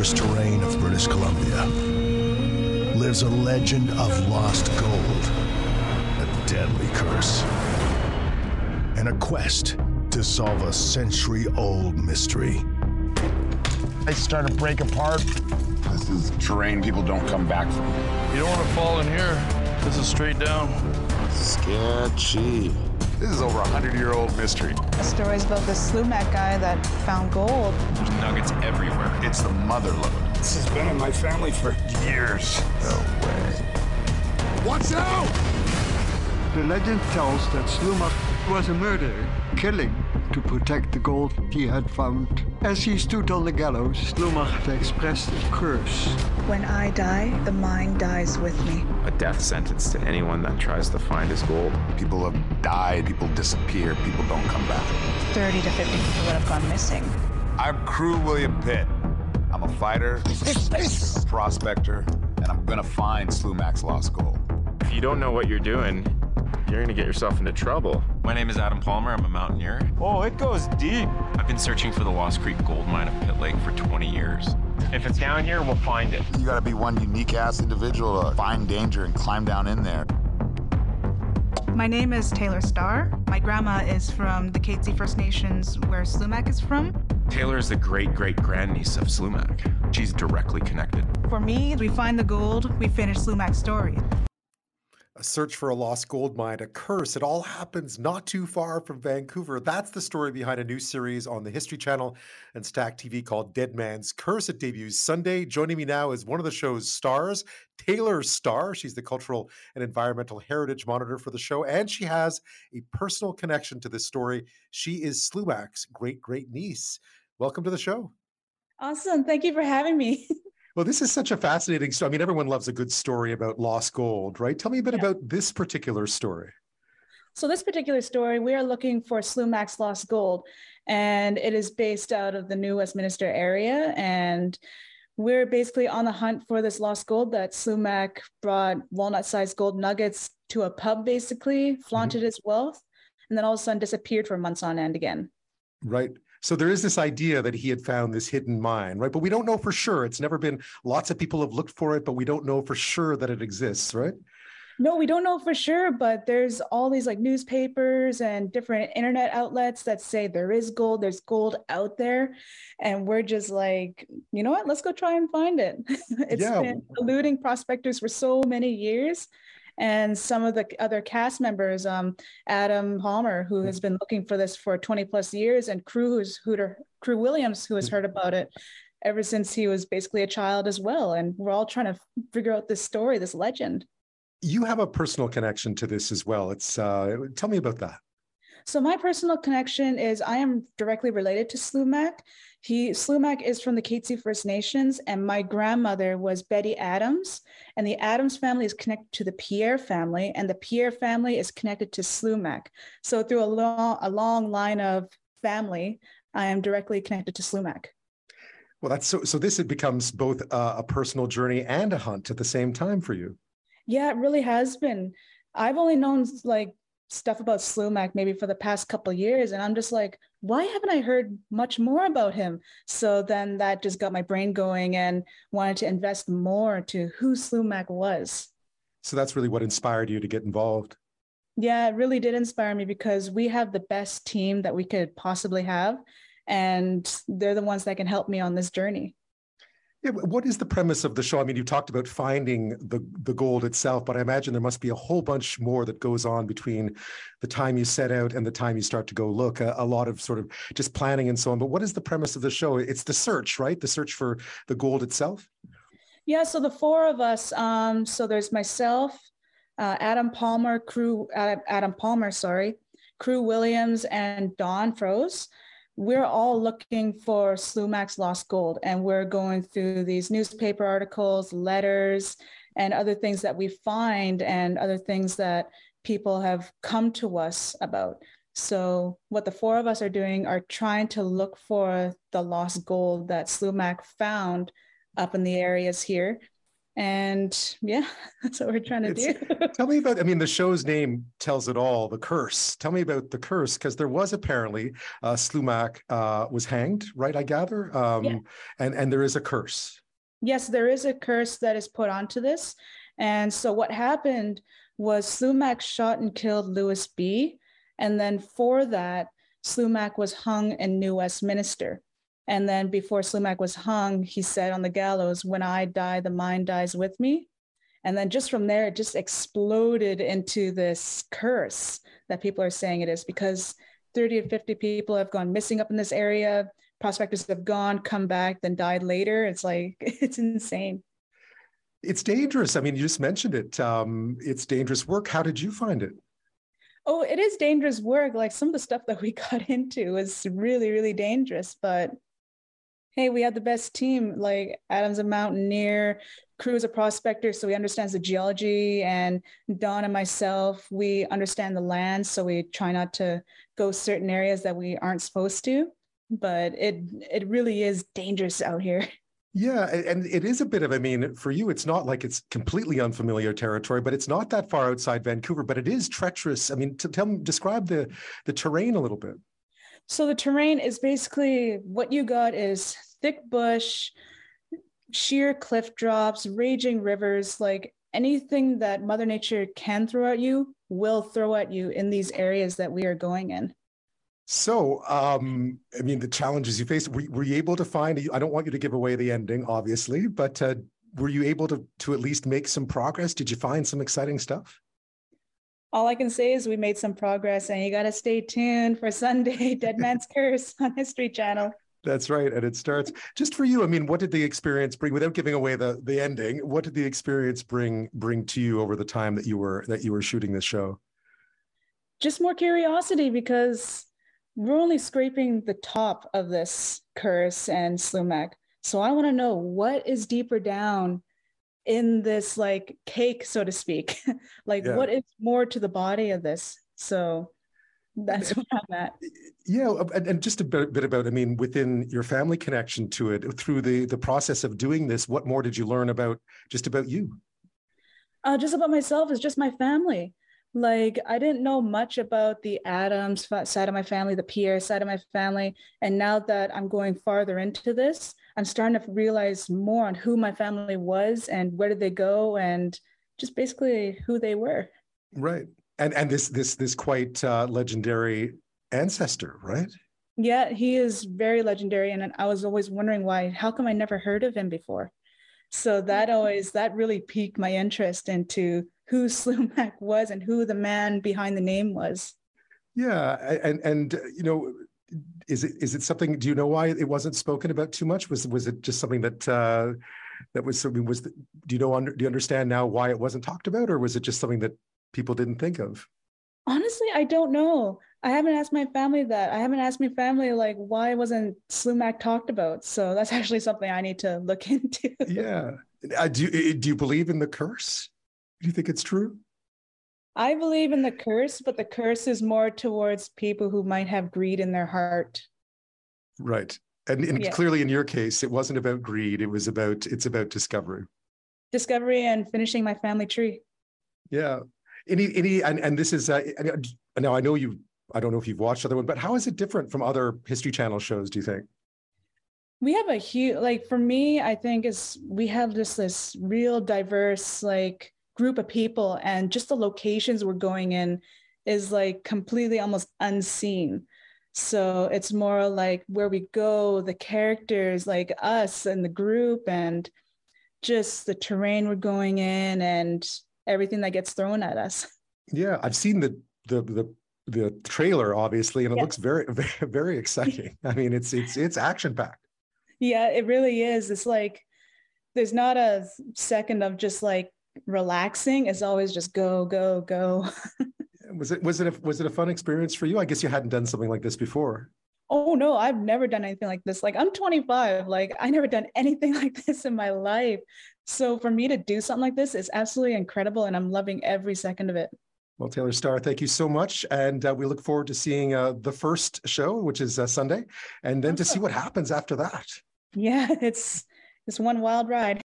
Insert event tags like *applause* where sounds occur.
treacherous terrain of British Columbia lives a legend of lost gold, a deadly curse, and a quest to solve a century old mystery. I start to break apart. This is terrain people don't come back from. You don't want to fall in here. This is straight down. Sketchy. This is over a hundred year old mystery. The story's about this Slumach guy that found gold. There's nuggets everywhere. It's the mother lode. This has been in my family for years. No way. Watch out! The legend tells that Slumach was a murderer, killing to protect the gold he had found. As he stood on the gallows, Slumach had expressed a curse. When I die, the mine dies with me. A death sentence to anyone that tries to find his gold. People have died, people disappear, people don't come back. 30 to 50 people that have gone missing. I'm Crew William Pitt. I'm a fighter, a prospector, and I'm gonna find Slumach's lost gold. If you don't know what you're doing, you're gonna get yourself into trouble. My name is Adam Palmer. I'm a mountaineer. Oh, it goes deep. I've been searching for the Lost Creek gold mine of Pitt Lake for 20 years. If it's down here, we'll find it. You gotta be one unique ass individual to find danger and climb down in there. My name is Taylor Starr. My grandma is from the Katzie First Nations, where Slumach is from. Taylor is the great great grandniece of Slumach. She's directly connected. For me, we find the gold, we finish Slumach's story. A search for a lost gold mine, a curse. It all happens not too far from Vancouver. That's the story behind a new series on the History Channel and Stack TV called Dead Man's Curse. It debuts Sunday. Joining me now is one of the show's stars, Taylor Starr. She's the cultural and environmental heritage monitor for the show, and she has a personal connection to this story. She is Slumach's great great niece. Welcome to the show. Awesome. Thank you for having me. *laughs* Well, this is such a fascinating story. I mean, everyone loves a good story about lost gold, right? Tell me a bit Yeah. about this particular story. So, this particular story, we are looking for Slumach's lost gold, and it is based out of the New Westminster area. And we're basically on the hunt for this lost gold that Slumach brought walnut sized gold nuggets to a pub, basically, mm-hmm. flaunted his wealth, and then all of a sudden disappeared for months on end again. Right. So there is this idea that he had found this hidden mine, right? But we don't know for sure. It's never been, lots of people have looked for it, but we don't know for sure that it exists, right? No, we don't know for sure, but there's all these like newspapers and different internet outlets that say there is gold, there's gold out there. And we're just like, you know what? Let's go try and find it. *laughs* It's Yeah. been eluding prospectors for so many years. And some of the other cast members, um, Adam Palmer, who has been looking for this for 20 plus years, and Crew, who's Hooter, Crew Williams, who has heard about it ever since he was basically a child as well. And we're all trying to figure out this story, this legend. You have a personal connection to this as well. It's uh tell me about that. So my personal connection is I am directly related to Slumach. He Slumach is from the Katzie First Nations, and my grandmother was Betty Adams, and the Adams family is connected to the Pierre family, and the Pierre family is connected to Slumach. So through a long a long line of family, I am directly connected to Slumach. Well, that's so so this it becomes both a, a personal journey and a hunt at the same time for you. Yeah, it really has been. I've only known like stuff about Slumach maybe for the past couple years, and I'm just like, why haven't I heard much more about him? So then that just got my brain going and wanted to invest more to who Slumach was. So that's really what inspired you to get involved. Yeah, it really did inspire me because we have the best team that we could possibly have, and they're the ones that can help me on this journey. Yeah, what is the premise of the show? I mean, you talked about finding the the gold itself, but I imagine there must be a whole bunch more that goes on between the time you set out and the time you start to go look. A, a lot of sort of just planning and so on. But what is the premise of the show? It's the search, right? The search for the gold itself. Yeah, so the four of us, um, so there's myself, uh, Adam Palmer, crew, Adam, Palmer, sorry, crew Williams, and Don Froze. We're all looking for Slumach's lost gold, and we're going through these newspaper articles, letters, and other things that we find, and other things that people have come to us about. So, what the four of us are doing are trying to look for the lost gold that Slumach found up in the areas here. And yeah, *laughs* that's what we're trying to It's- do. *laughs* Tell me about, I mean, the show's name tells it all, the curse. Tell me about the curse, because there was apparently uh, Slumach uh, was hanged, right? I gather. Um, Yeah. and, and there is a curse. yes, there is a curse that is put onto this. And so what happened was Slumach shot and killed Louis Bee. And then for that, Slumach was hung in New Westminster. And then before Slumach was hung, he said on the gallows, When I die, the mind dies with me. And then just from there, it just exploded into this curse that people are saying it is because 30 to 50 people have gone missing up in this area. Prospectors have gone, come back, then died later. It's like, *laughs* it's insane. It's dangerous. I mean, you just mentioned it. Um, it's dangerous work. How did you find it? Oh, it is dangerous work. Like some of the stuff that we *laughs* got into was really, really dangerous. But hey, we had the best team. Like Adam's a mountaineer, Crew is a prospector, so he understands the geology. And Don and myself, we understand the land, so we try not to go certain areas that we aren't supposed to. But it it really is dangerous out here. Yeah, and it is a bit of, I mean, for you, it's not like it's completely unfamiliar territory, but it's not that far outside Vancouver, but it is treacherous. I mean, to tell me, describe the the terrain a little bit. So the terrain is basically what you got is thick bush, sheer cliff drops, raging rivers, like anything that Mother Nature can throw at you will throw at you in these areas that we are going in. So, um, I mean, the challenges you faced, were, were you able to find, I don't want you to give away the ending, obviously, but uh, were you able to, to at least make some progress? Did you find some exciting stuff? All I can say is we made some progress and you got to stay tuned for Sunday, *laughs* Dead Man's Curse on History Channel. That's right. And it starts just for you. I mean, what did the experience bring without giving away the, the ending? What did the experience bring, bring to you over the time that you were, that you were shooting this show? just more curiosity because we're only scraping the top of this curse and slumach. So I want to know what is deeper down in this like cake, so to speak. *laughs* like Yeah. what is more to the body of this? So that's where I'm at. Yeah, and, and just a bit, bit about, I mean, within your family connection to it, through the the process of doing this, what more did you learn about just about you? Uh, just about myself is just my family. Like I didn't know much about the Adams side of my family, the Pierre side of my family, and now that I'm going farther into this, I'm starting to realize more on who my family was and where did they go, and just basically who they were. Right. And and this this this quite uh, legendary ancestor, right? Yeah, he is very legendary, and I was always wondering why. How come I never heard of him before? So that always that really piqued my interest into who *laughs* Slumach was and who the man behind the name was. Yeah, and and you know, is it is it something? Do you know why it wasn't spoken about too much? Was was it just something that uh, that was something? Was the, do you know under, do you understand now why it wasn't talked about, or was it just something that people didn't think of? Honestly, I don't know. I haven't asked my family that. I haven't asked my family like why wasn't Slumach talked about. So that's *laughs* actually something I need to look *laughs* into. Yeah. Uh, do you, do you believe in the curse? Do you think it's true? I believe in the curse, but the curse is more towards people who might have greed in their heart. Right. And, and Yeah. clearly, in your case, it wasn't about greed. It was about it's about discovery. Discovery and finishing my family tree. Yeah. Any any and and this is uh, uh, now I know you. I don't know if you've watched other one, but how is it different from other History Channel shows? Do you think? we have a huge like for me i think is we have just this real diverse like group of people and just the locations we're going in is like completely almost unseen so it's more like where we go the characters like us and the group and just the terrain we're going in and everything that gets thrown at us Yeah, I've seen the the the the trailer obviously, and it Yeah. looks very *laughs* very very exciting. I mean, it's it's it's action packed. Yeah, it really is. It's like there's not a second of just like relaxing. It's always just go, go, go. *laughs* Was it was it a, was it a fun experience for you? I guess you hadn't done something like this before. Oh no, I've never done anything like this. Like I'm 25. Like I never done anything *laughs* like this in my life. So for me to do something like this is absolutely incredible and I'm loving every second of it. Well, Taylor Starr, thank you so much, and uh, we look forward to seeing uh, the first show, which is uh, Sunday, and then to see what happens after that. *laughs* Yeah, it's it's one wild ride.